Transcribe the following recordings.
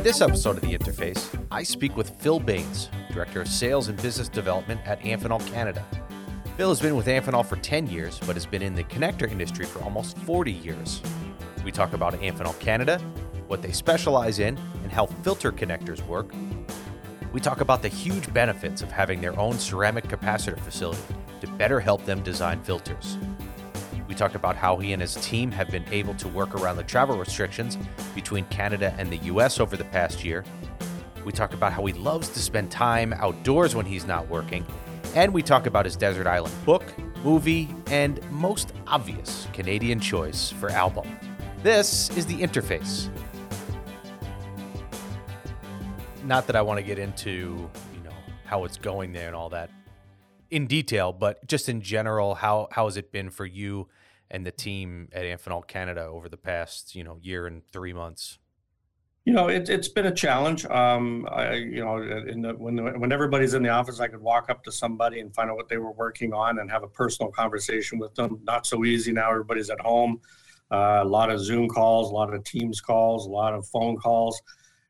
In this episode of The Interface, I speak with Phil Baynes, Director of Sales and Business Development at Amphenol Canada. Phil has been with Amphenol for 10 years, but has been in the connector industry for almost 40 years. We talk about Amphenol Canada, what they specialize in, and how filter connectors work. We talk about the huge benefits of having their own ceramic capacitor facility to better help them design filters. We talk about how he and his team have been able to work around the travel restrictions between Canada and the US over the past year. We talk about how he loves to spend time outdoors when he's not working. And we talk about his Desert Island book, movie, and most obvious Canadian choice for album. This is The Interface. Not that I want to get into, you know, how it's going there and all that in detail, but just in general, how how has it been for you and the team at Amphenol Canada over the past, you know, year and three months? You know, it, it's been a challenge. Um, I, you know, the, when the, when everybody's in the office, I could walk up to somebody and find out what they were working on and have a personal conversation with them. Not so easy now. Everybody's at home. Uh, a lot of Zoom calls, a lot of Teams calls, a lot of phone calls,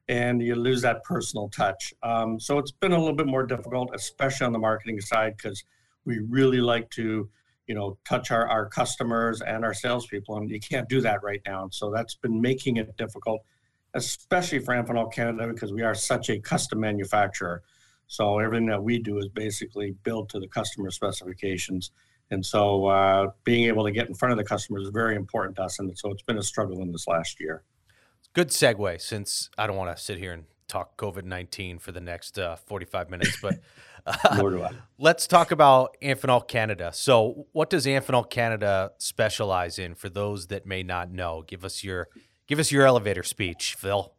and you lose that personal touch. Um, so it's been a little bit more difficult, especially on the marketing side, because we really like to you know, touch our, our customers and our salespeople, and you can't do that right now. So that's been making it difficult, especially for Amphenol Canada, because we are such a custom manufacturer. So everything that we do is basically built to the customer specifications. And so uh, being able to get in front of the customer is very important to us. And so it's been a struggle in this last year. Good segue since I don't want to sit here and talk COVID 19 for the next uh, 45 minutes, but uh, let's talk about Amphenol Canada. So, what does Amphenol Canada specialize in for those that may not know? Give us your give us your elevator speech, Phil.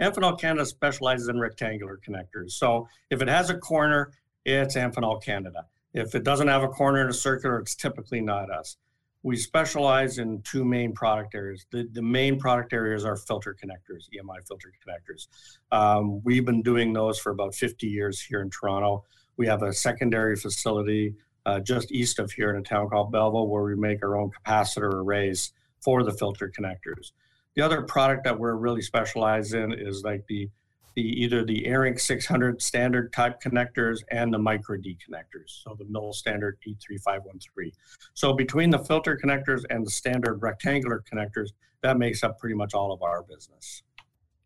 Amphenol Canada specializes in rectangular connectors. So, if it has a corner, it's Amphenol Canada. If it doesn't have a corner in a circular, it's typically not us we specialize in two main product areas. The, the main product areas are filter connectors, EMI filter connectors. Um, we've been doing those for about 50 years here in Toronto. We have a secondary facility uh, just east of here in a town called Belleville where we make our own capacitor arrays for the filter connectors. The other product that we're really specialized in is like the the either the ARINC 600 standard type connectors and the micro D connectors, so the mil standard 83513. So between the filter connectors and the standard rectangular connectors, that makes up pretty much all of our business.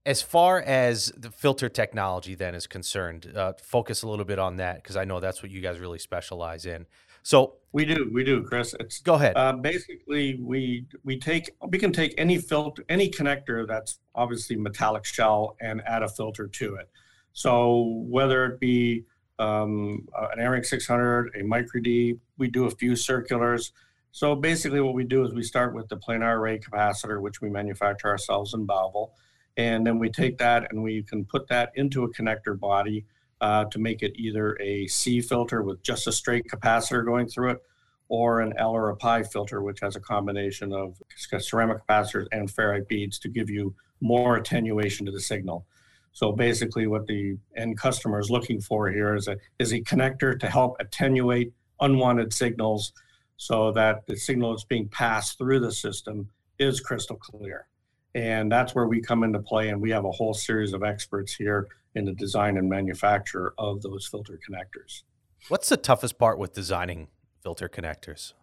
As far as the filter technology then is concerned, uh, focus a little bit on that because I know that's what you guys really specialize in. So we do, we do, Chris. It's go ahead. Uh, basically, we we take we can take any filter, any connector that's obviously metallic shell, and add a filter to it. So whether it be um, an ARINC 600, a micro D, we do a few circulars. So basically, what we do is we start with the planar array capacitor, which we manufacture ourselves in Belleville, and then we take that and we can put that into a connector body uh, to make it either a C filter with just a straight capacitor going through it, or an L or a pi filter, which has a combination of ceramic capacitors and ferrite beads to give you more attenuation to the signal. So basically, what the end customer is looking for here is a is a connector to help attenuate unwanted signals, so that the signal that's being passed through the system is crystal clear. And that's where we come into play, and we have a whole series of experts here in the design and manufacture of those filter connectors. What's the toughest part with designing filter connectors?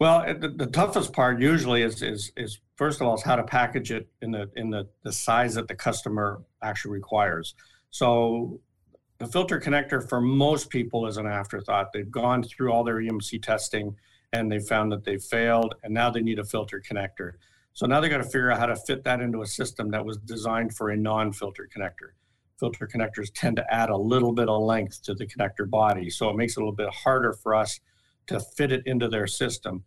Well, the, the, toughest part usually is, is is first of all is how to package it in the in the, the size that the customer actually requires. So the filter connector for most people is an afterthought. They've gone through all their EMC testing and they found that they failed and now they need a filter connector. So now they got to figure out how to fit that into a system that was designed for a non-filter connector filter connectors tend to add a little bit of length to the connector body. So it makes it a little bit harder for us to fit it into their system.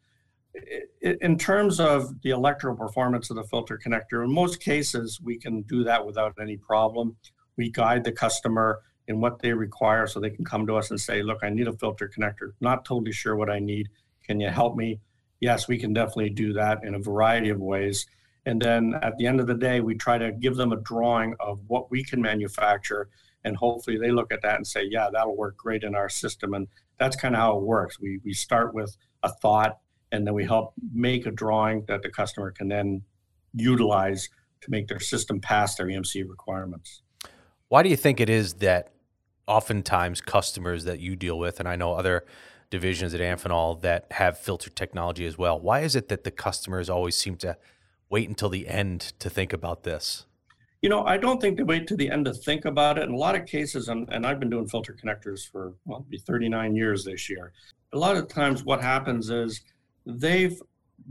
In terms of the electrical performance of the filter connector, in most cases, we can do that without any problem. We guide the customer in what they require so they can come to us and say, Look, I need a filter connector. Not totally sure what I need. Can you help me? Yes, we can definitely do that in a variety of ways. And then at the end of the day, we try to give them a drawing of what we can manufacture. And hopefully they look at that and say, yeah, that'll work great in our system. And that's kind of how it works. We, we start with a thought and then we help make a drawing that the customer can then utilize to make their system pass their EMC requirements. Why do you think it is that oftentimes customers that you deal with, and I know other divisions at Amphenol that have filter technology as well, why is it that the customers always seem to wait until the end to think about this? You know, I don't think they wait to the end to think about it. In a lot of cases, and, and I've been doing filter connectors for, well, be 39 years this year. A lot of times what happens is they've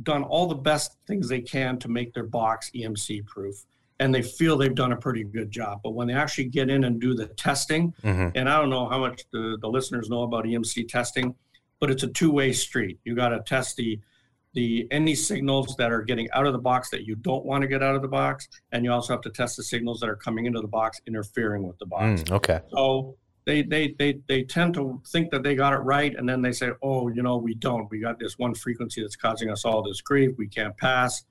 done all the best things they can to make their box EMC proof and they feel they've done a pretty good job. But when they actually get in and do the testing, mm-hmm. and I don't know how much the, the listeners know about EMC testing, but it's a two-way street. You got to test the the any signals that are getting out of the box that you don't want to get out of the box, and you also have to test the signals that are coming into the box interfering with the box. Mm, okay. So they, they they they tend to think that they got it right, and then they say, "Oh, you know, we don't. We got this one frequency that's causing us all this grief. We can't pass."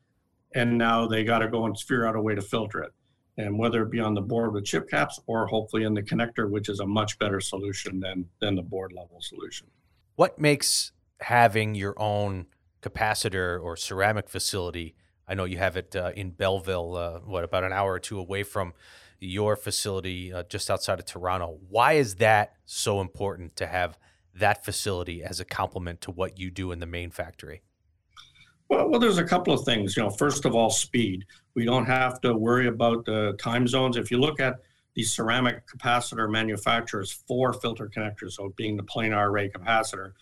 And now they got to go and figure out a way to filter it, and whether it be on the board with chip caps or hopefully in the connector, which is a much better solution than than the board level solution. What makes having your own capacitor or ceramic facility? I know you have it uh, in Belleville, uh, what about an hour or two away from your facility uh, just outside of Toronto. Why is that so important to have that facility as a complement to what you do in the main factory? Well, well, there's a couple of things. You know, first of all, speed. We don't have to worry about the time zones. If you look at the ceramic capacitor manufacturers for filter connectors, so being the planar array capacitor,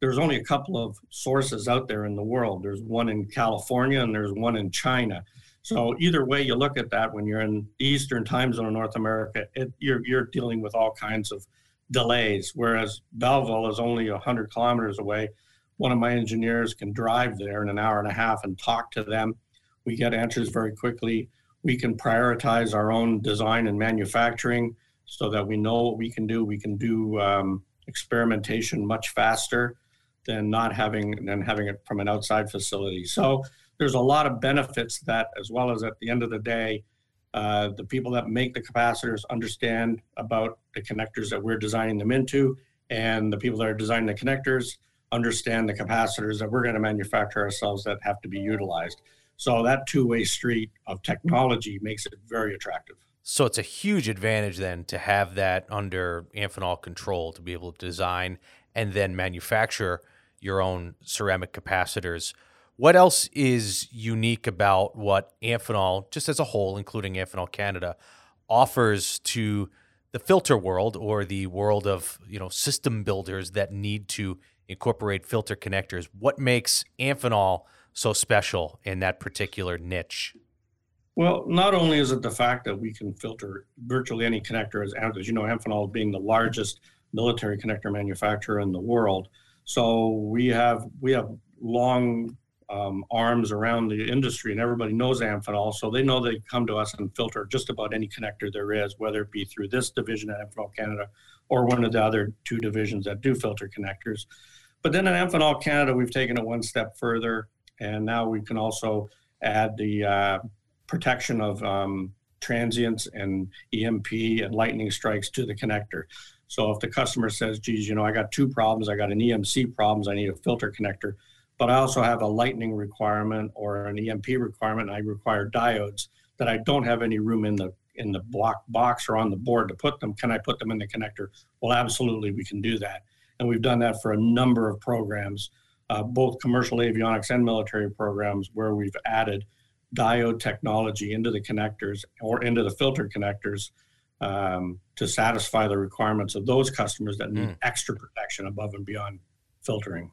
there's only a couple of sources out there in the world. There's one in California and there's one in China. So either way you look at that, when you're in Eastern time zone of North America, it, you're you're dealing with all kinds of delays. Whereas Belleville is only 100 kilometers away. One of my engineers can drive there in an hour and a half and talk to them. We get answers very quickly. We can prioritize our own design and manufacturing so that we know what we can do. We can do um, experimentation much faster than not having than having it from an outside facility. So there's a lot of benefits that, as well as at the end of the day, uh, the people that make the capacitors understand about the connectors that we're designing them into, and the people that are designing the connectors understand the capacitors that we're going to manufacture ourselves that have to be utilized. So that two-way street of technology makes it very attractive. So it's a huge advantage then to have that under Amphenol control to be able to design and then manufacture your own ceramic capacitors. What else is unique about what Amphenol, just as a whole, including Amphenol Canada, offers to the filter world or the world of you know system builders that need to incorporate filter connectors? What makes Amphenol so special in that particular niche? Well, not only is it the fact that we can filter virtually any connector, as, as you know, Amphenol being the largest military connector manufacturer in the world. So we have we have long um, arms around the industry, and everybody knows Amphenol, so they know they come to us and filter just about any connector there is, whether it be through this division at Amphenol Canada or one of the other two divisions that do filter connectors. But then at Amphenol Canada, we've taken it one step further, and now we can also add the uh, protection of um, transients and EMP and lightning strikes to the connector. So if the customer says, geez, you know, I got two problems, I got an EMC problems, I need a filter connector, but I also have a lightning requirement or an EMP requirement. I require diodes that I don't have any room in the in the block box or on the board to put them. Can I put them in the connector? Well, absolutely, we can do that, and we've done that for a number of programs, uh, both commercial avionics and military programs, where we've added diode technology into the connectors or into the filter connectors um, to satisfy the requirements of those customers that need mm. extra protection above and beyond filtering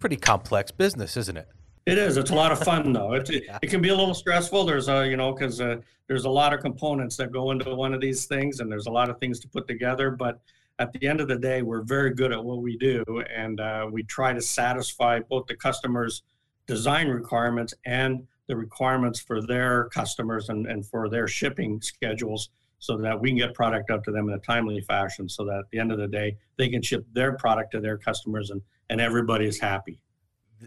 pretty complex business, isn't it? It is. It's a lot of fun, though. It, it, it can be a little stressful. There's a, you know, because uh, there's a lot of components that go into one of these things, and there's a lot of things to put together. But at the end of the day, we're very good at what we do, and uh, we try to satisfy both the customers' design requirements and the requirements for their customers and, and for their shipping schedules so that we can get product out to them in a timely fashion so that at the end of the day they can ship their product to their customers and and everybody is happy.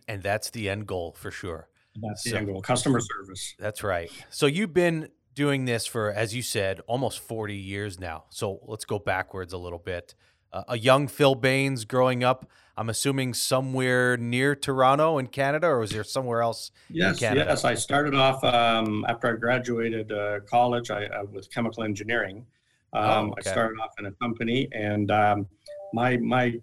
And that's the end goal for sure. That's so, the end goal. Customer service. That's right. So you've been doing this for, as you said, almost 40 years now. So let's go backwards a little bit. Uh, a young Phil Baynes growing up. I'm assuming somewhere near Toronto in Canada, or was there somewhere else yes, Yes, I started off um, after I graduated uh, college I, uh, with chemical engineering. Um, oh, okay. I started off in a company, and um, my my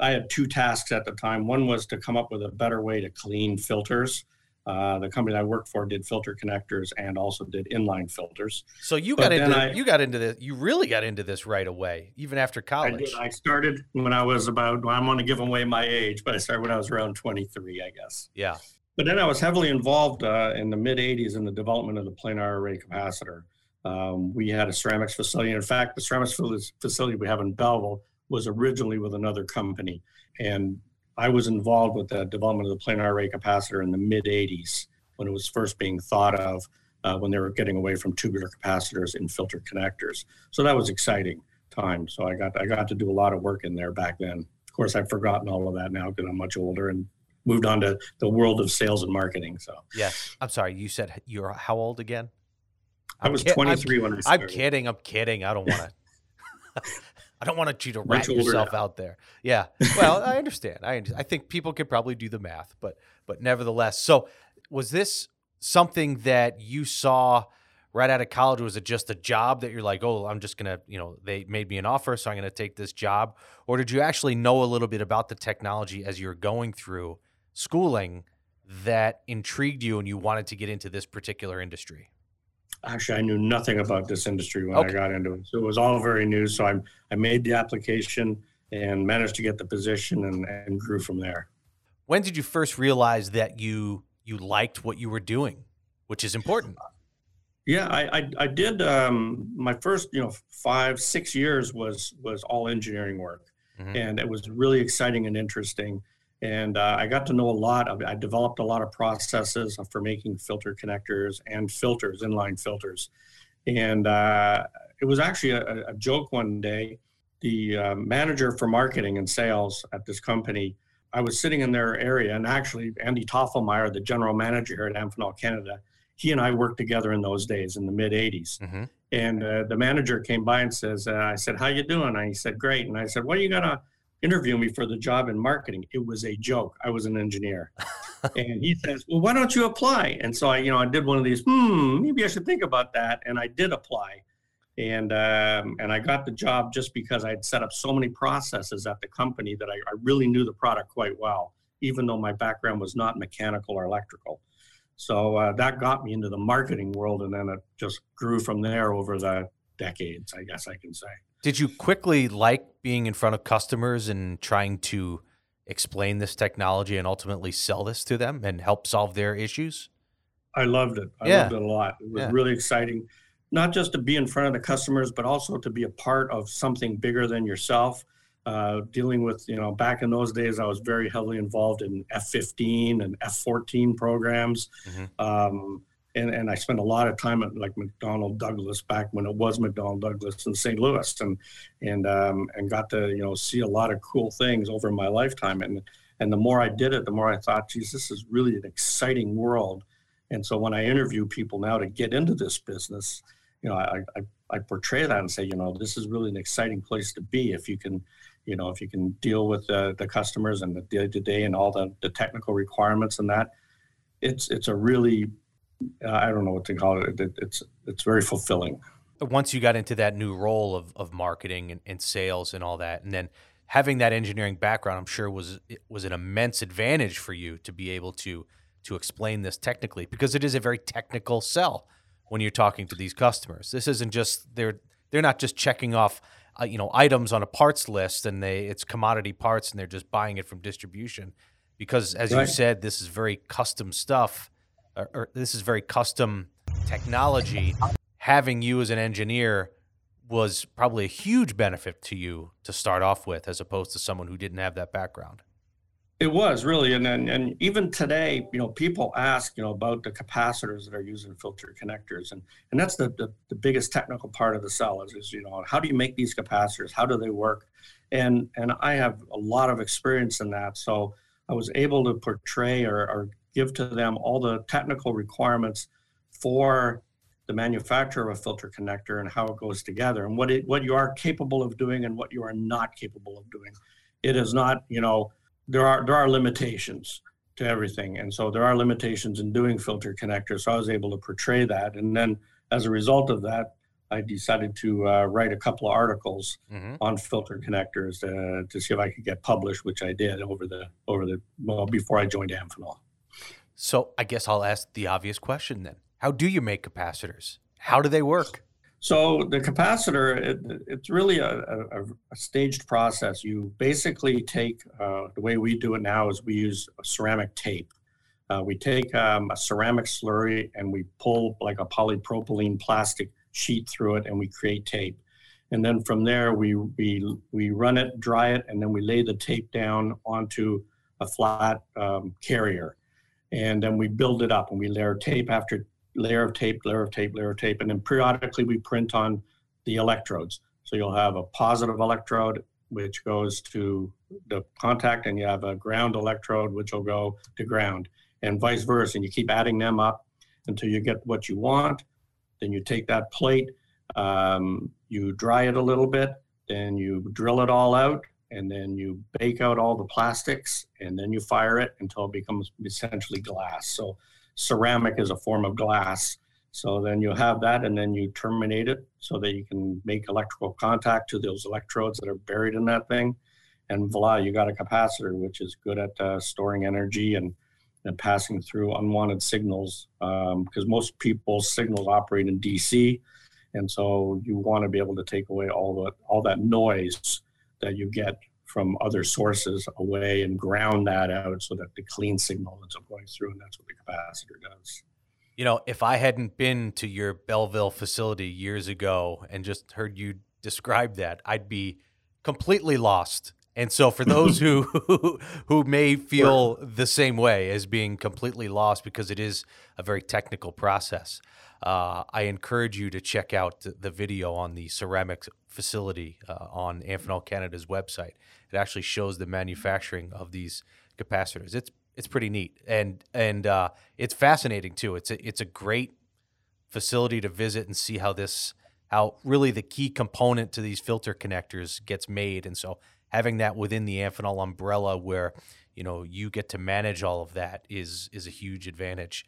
I had two tasks at the time. One was to come up with a better way to clean filters. Uh, the company I worked for did filter connectors and also did inline filters. So you got into I, you got into this. You really got into this right away, even after college. I, did. I started when I was about. Well, I'm going to give away my age, but I started when I was around 23, I guess. Yeah. But then I was heavily involved uh, in the mid 80s in the development of the planar array capacitor. Um, we had a ceramics facility. In fact, the ceramics facility we have in Belleville was originally with another company, and I was involved with the development of the planar array capacitor in the mid 80s when it was first being thought of uh, when they were getting away from tubular capacitors in filter connectors. So that was exciting time. So I got I got to do a lot of work in there back then. Of course, I've forgotten all of that now because I'm much older and moved on to the world of sales and marketing. So yes, I'm sorry. You said you're how old again? I'm i was 23 I'm, when I started. I'm kidding. I'm kidding. I don't want to. I don't want you to rat yourself out there. Yeah. Well, I understand. I I think people could probably do the math, but but nevertheless. So was this something that you saw right out of college? Was it just a job that you're like, oh, I'm just gonna, you know, they made me an offer, so I'm gonna take this job, or did you actually know a little bit about the technology as you're going through schooling that intrigued you and you wanted to get into this particular industry? Actually I knew nothing about this industry when okay. I got into it. So it was all very new. So I I made the application and managed to get the position and, and grew from there. When did you first realize that you you liked what you were doing, which is important? Yeah, I I, I did. Um, my first you know five six years was was all engineering work, mm-hmm. and it was really exciting and interesting and uh, I got to know a lot. Of, I developed a lot of processes for making filter connectors and filters, inline filters, and uh, it was actually a, a, joke one day. The uh, manager for marketing and sales at this company, I was sitting in their area, and actually Andy Toffelmeyer, the general manager here at Amphenol Canada, he and I worked together in those days in the mid '80s. Mm-hmm. And uh, the manager came by and says, uh, "I said, how you doing?" And he said, "Great." And I said, "What are you gonna?" Interview me for the job in marketing. It was a joke. I was an engineer. and he says, Well, why don't you apply? And so I, you know, I did one of these, hmm, maybe I should think about that. And I did apply. And um, and I got the job just because I'd set up so many processes at the company that I, I really knew the product quite well, even though my background was not mechanical or electrical. So uh, that got me into the marketing world, and then it just grew from there over the decades, I guess I can say. Did you quickly like being in front of customers and trying to explain this technology and ultimately sell this to them and help solve their issues? I loved it. I yeah. loved it a lot. It was yeah. really exciting, not just to be in front of the customers, but also to be a part of something bigger than yourself. Uh, dealing with, you know, back in those days, I was very heavily involved in F-15 and F-14 programs. Mm-hmm. Um, and, and I spent a lot of time at like McDonnell Douglas back when it was McDonnell Douglas in St. Louis, and and um, and got to you know see a lot of cool things over my lifetime. And and the more I did it, the more I thought, geez, this is really an exciting world. And so when I interview people now to get into this business, you know, I, I, I portray that and say, you know, this is really an exciting place to be if you can, you know, if you can deal with the, the customers and the day to day and all the, the technical requirements and that. It's it's a really I don't know what to call it. it it's it's very fulfilling. Once you got into that new role of, of marketing and, and sales and all that, and then having that engineering background, I'm sure was was an immense advantage for you to be able to to explain this technically because it is a very technical sell when you're talking to these customers. This isn't just they're they're not just checking off uh, you know items on a parts list and they it's commodity parts and they're just buying it from distribution because as right. you said this is very custom stuff or, or this is very custom technology. Having you as an engineer was probably a huge benefit to you to start off with, as opposed to someone who didn't have that background. It was really, and, and and even today, you know, people ask, you know, about the capacitors that are used in filter connectors, and and that's the, the the biggest technical part of the sell is, is you know how do you make these capacitors? How do they work? And and I have a lot of experience in that, so I was able to portray or, or give to them all the technical requirements for the manufacturer of a filter connector and how it goes together and what it what you are capable of doing and what you are not capable of doing. It is not, you know, there are there are limitations to everything. And so there are limitations in doing filter connectors. So I was able to portray that. And then as a result of that, I decided to uh, write a couple of articles mm-hmm. on filter connectors uh, to see if I could get published, which I did over the over the well before I joined Amphenol. So I guess I'll ask the obvious question then: How do you make capacitors? How do they work? So the capacitor, it, it's really a, a, a, staged process. You basically take uh, the way we do it now is we use ceramic tape. Uh, we take um, a ceramic slurry and we pull like a polypropylene plastic sheet through it and we create tape. And then from there, we, we, we run it, dry it, and then we lay the tape down onto a flat um, carrier. And then we build it up and we layer tape after layer of tape, layer of tape, layer of tape. And then periodically we print on the electrodes. So you'll have a positive electrode, which goes to the contact, and you have a ground electrode, which will go to ground, and vice versa. And you keep adding them up until you get what you want. Then you take that plate, um, you dry it a little bit, then you drill it all out, and then you bake out all the plastics, and then you fire it until it becomes essentially glass. So ceramic is a form of glass. So then you have that, and then you terminate it so that you can make electrical contact to those electrodes that are buried in that thing. And voila, you got a capacitor, which is good at uh, storing energy and and passing through unwanted signals because um, most people's signals operate in DC, and so you want to be able to take away all the all that noise that you get from other sources away and ground that out so that the clean signal ends up going through, and that's what the capacitor does. You know, if I hadn't been to your Belleville facility years ago and just heard you describe that, I'd be completely lost and so, for those who who may feel the same way as being completely lost because it is a very technical process, uh, I encourage you to check out the video on the ceramics facility uh, on Amphenol Canada's website. It actually shows the manufacturing of these capacitors. It's it's pretty neat and and uh, it's fascinating too. It's a, it's a great facility to visit and see how this how really the key component to these filter connectors gets made. And so having that within the Amphenol umbrella where you know you get to manage all of that is is a huge advantage.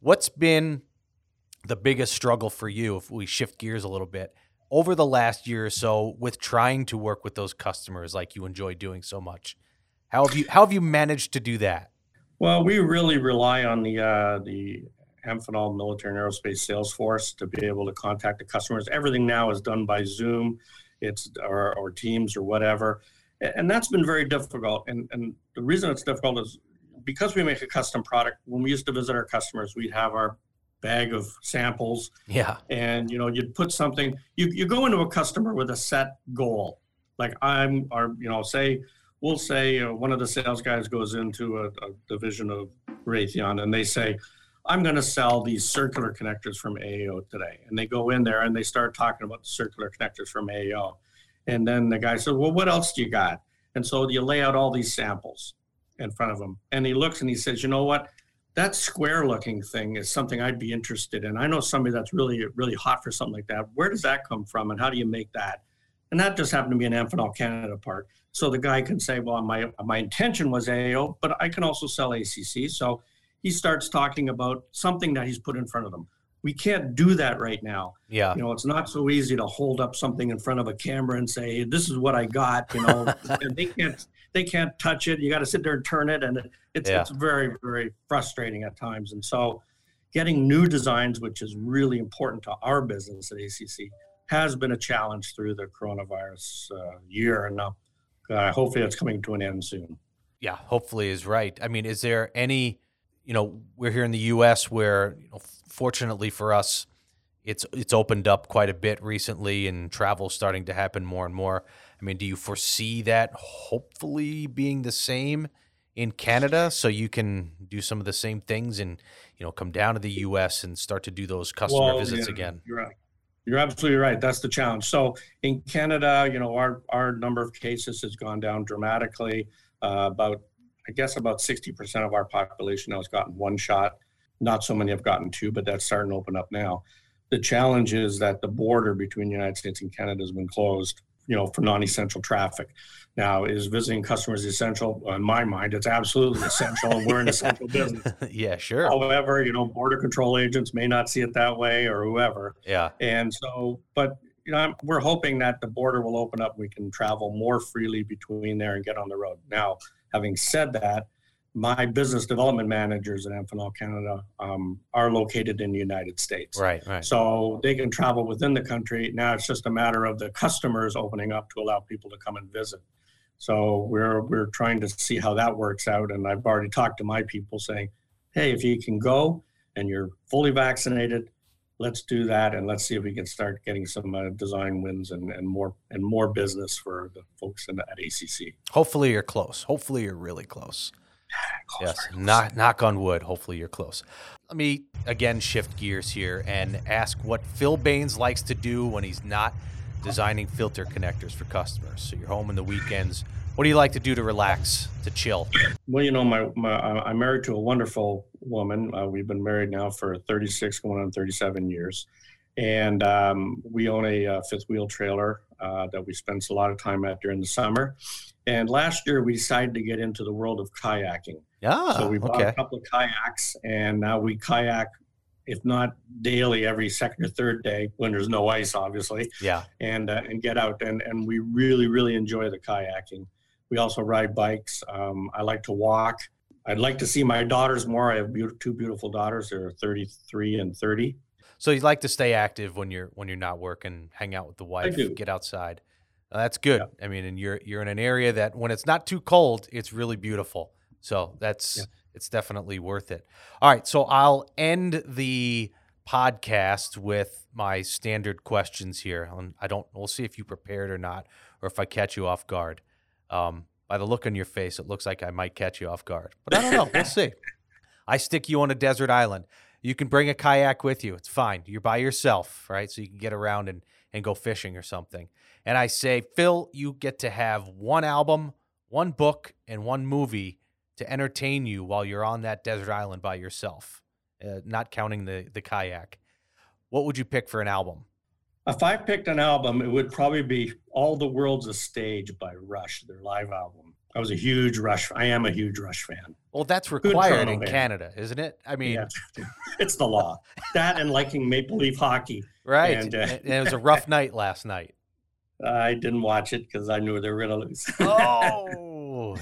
What's been the biggest struggle for you if we shift gears a little bit over the last year or so with trying to work with those customers like you enjoy doing so much? How have you how have you managed to do that? Well, we really rely on the uh, the Amphenol Military and Aerospace sales force to be able to contact the customers. Everything now is done by Zoom, it's or, or Teams or whatever and that's been very difficult. And and the reason it's difficult is because we make a custom product. When we used to visit our customers, we'd have our bag of samples. Yeah. And you know, you'd put something. You you go into a customer with a set goal. Like I'm, or you know, say we'll say uh, one of the sales guys goes into a, a division of Raytheon, and they say. I'm going to sell these circular connectors from AAO today. And they go in there and they start talking about the circular connectors from AAO. And then the guy said, Well, what else do you got? And so you lay out all these samples in front of him. And he looks and he says, You know what? That square looking thing is something I'd be interested in. I know somebody that's really, really hot for something like that. Where does that come from? And how do you make that? And that just happened to be an Amphenol Canada part. So the guy can say, Well, my, my intention was AAO, but I can also sell ACC. So he starts talking about something that he's put in front of them we can't do that right now. Yeah. You know, it's not so easy to hold up something in front of a camera and say, "This is what I got." You know, they can't they can't touch it. You got to sit there and turn it, and it's yeah. it's very very frustrating at times. And so, getting new designs, which is really important to our business at ACC, has been a challenge through the coronavirus uh, year, and now uh, hopefully it's coming to an end soon. Yeah, hopefully is right. I mean, is there any you know, we're here in the U.S. where, you know, fortunately for us, it's it's opened up quite a bit recently, and travel starting to happen more and more. I mean, do you foresee that hopefully being the same in Canada, so you can do some of the same things and you know come down to the U.S. and start to do those customer well, visits yeah, again? You're right. You're absolutely right. That's the challenge. So in Canada, you know, our our number of cases has gone down dramatically. Uh, about I guess about 60% of our population now has gotten one shot. Not so many have gotten two, but that's starting to open up now. the challenge is that the border between the United States and Canada has been closed, you know, for non-essential traffic. Now, is visiting customers essential? In my mind, it's absolutely essential, and we're an essential business. yeah, sure. However, you know, border control agents may not see it that way, or whoever. Yeah. And so, but you know, we're hoping that the border will open up. We can travel more freely between there and get on the road. Now, having said that, my business development managers at Amphenol Canada um, are located in the United States. Right, right. So they can travel within the country. Now it's just a matter of the customers opening up to allow people to come and visit. So we're we're trying to see how that works out. And I've already talked to my people saying, hey, if you can go and you're fully vaccinated, let's do that and let's see if we can start getting some uh, design wins and, and more and more business for the folks in, at ACC. Hopefully you're close. Hopefully you're really close. Close, yes, knock knock on wood. Hopefully you're close. Let me again shift gears here and ask what Phil Baynes likes to do when he's not designing filter connectors for customers. So you're home in the weekends. What do you like to do to relax, to chill? Well, you know, my, my I'm married to a wonderful woman. Uh, we've been married now for 36, going on 37 years, and um, we own a uh, fifth wheel trailer uh, that we spend a lot of time at during the summer. And last year, we decided to get into the world of kayaking. Yeah. So we bought okay. a couple of kayaks, and now we kayak, if not daily, every second or third day when there's no ice, obviously, Yeah. and uh, and get out. And and we really really enjoy the kayaking. We also ride bikes. Um, I like to walk. I'd like to see my daughters more. I have beaut- two beautiful daughters. They're 33 and 30. So you like to stay active when you're when you're not working, hang out with the wife, get outside. Uh, that's good. I mean, and you're you're in an area that when it's not too cold, it's really beautiful. So that's Yeah. It's definitely worth it. All right, so I'll end the podcast with my standard questions here. I don't. We'll see if you prepared or not, or if I catch you off guard. Um, by the look on your face, it looks like I might catch you off guard, but I don't know. we'll see. I stick you on a desert island. You can bring a kayak with you. It's fine. You're by yourself, right? So you can get around and, and go fishing or something. And I say, Phil, you get to have one album, one book, and one movie to entertain you while you're on that desert island by yourself, uh, not counting the, the kayak. What would you pick for an album? If I picked an album, it would probably be All the World's a Stage by Rush, their live album. I was a huge Rush. I am a huge Rush fan. Well, that's required in. Canada, isn't it? I mean, Yeah, it's the law. That and liking Maple Leaf hockey. right. and, uh, and it was a rough night last night. I didn't watch it because I knew they were going to lose. oh,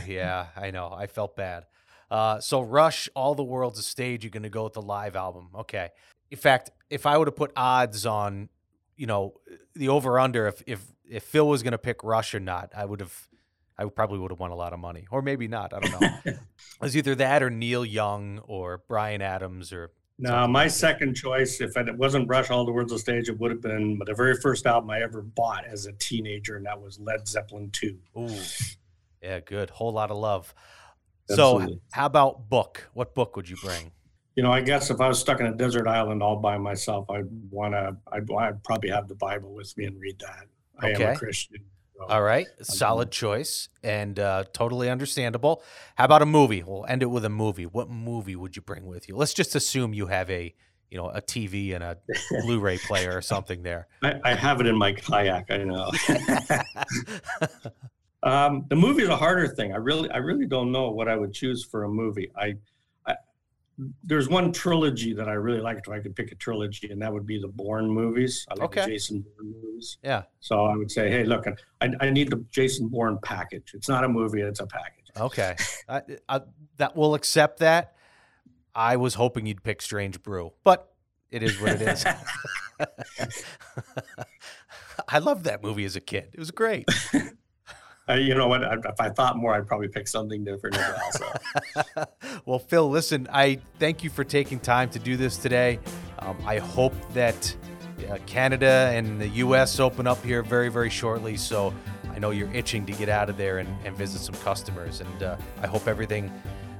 yeah, I know. I felt bad. Uh, so Rush, All the World's a Stage. You're going to go with the live album. Okay. In fact, if I would have put odds on, you know, the over under, if if if Phil was going to pick Rush or not, I would have, I probably would have won a lot of money, or maybe not. I don't know. it was either that or Neil Young or Bryan Adams or No, my like that. second choice, if it wasn't Rush All the World's a Stage, it would have been the very first album I ever bought as a teenager, and that was Led Zeppelin 2. Ooh, yeah, good. Whole lot of love. So, how about book? What book would you bring? You know, I guess if I was stuck in a desert island all by myself, I'd want to, I'd, I'd probably have the Bible with me and read that. I am a Christian. so- All right, solid choice and uh, totally understandable. How about a movie? We'll end it with a movie. What movie would you bring with you? Let's just assume you have a, you know, a TV and a Blu-ray player or something there. I, I have it in my kayak, I know. Um, the movie is a harder thing. I really, I really don't know what I would choose for a movie. I, I there's one trilogy that I really liked. If I could pick a trilogy, and that would be the Bourne movies. I like Okay. the Jason Bourne movies. yeah. So I would say, hey, look, I, I need the Jason Bourne package. It's not a movie; it's a package. Okay. I, I, that we'll accept that. I was hoping you'd pick Strange Brew, but it is what it is. I loved that movie as a kid. It was great. Uh, you know what? I, if I thought more, I'd probably pick something different as well. So. well, Phil, listen, I thank you for taking time to do this today. Um, I hope that uh, Canada and the U.S. open up here very, very shortly. So I know you're itching to get out of there and, and visit some customers. And uh, I hope everything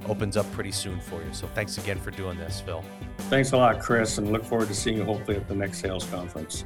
opens up pretty soon for you. So thanks again for doing this, Phil. Thanks a lot, Chris, and look forward to seeing you hopefully at the next sales conference.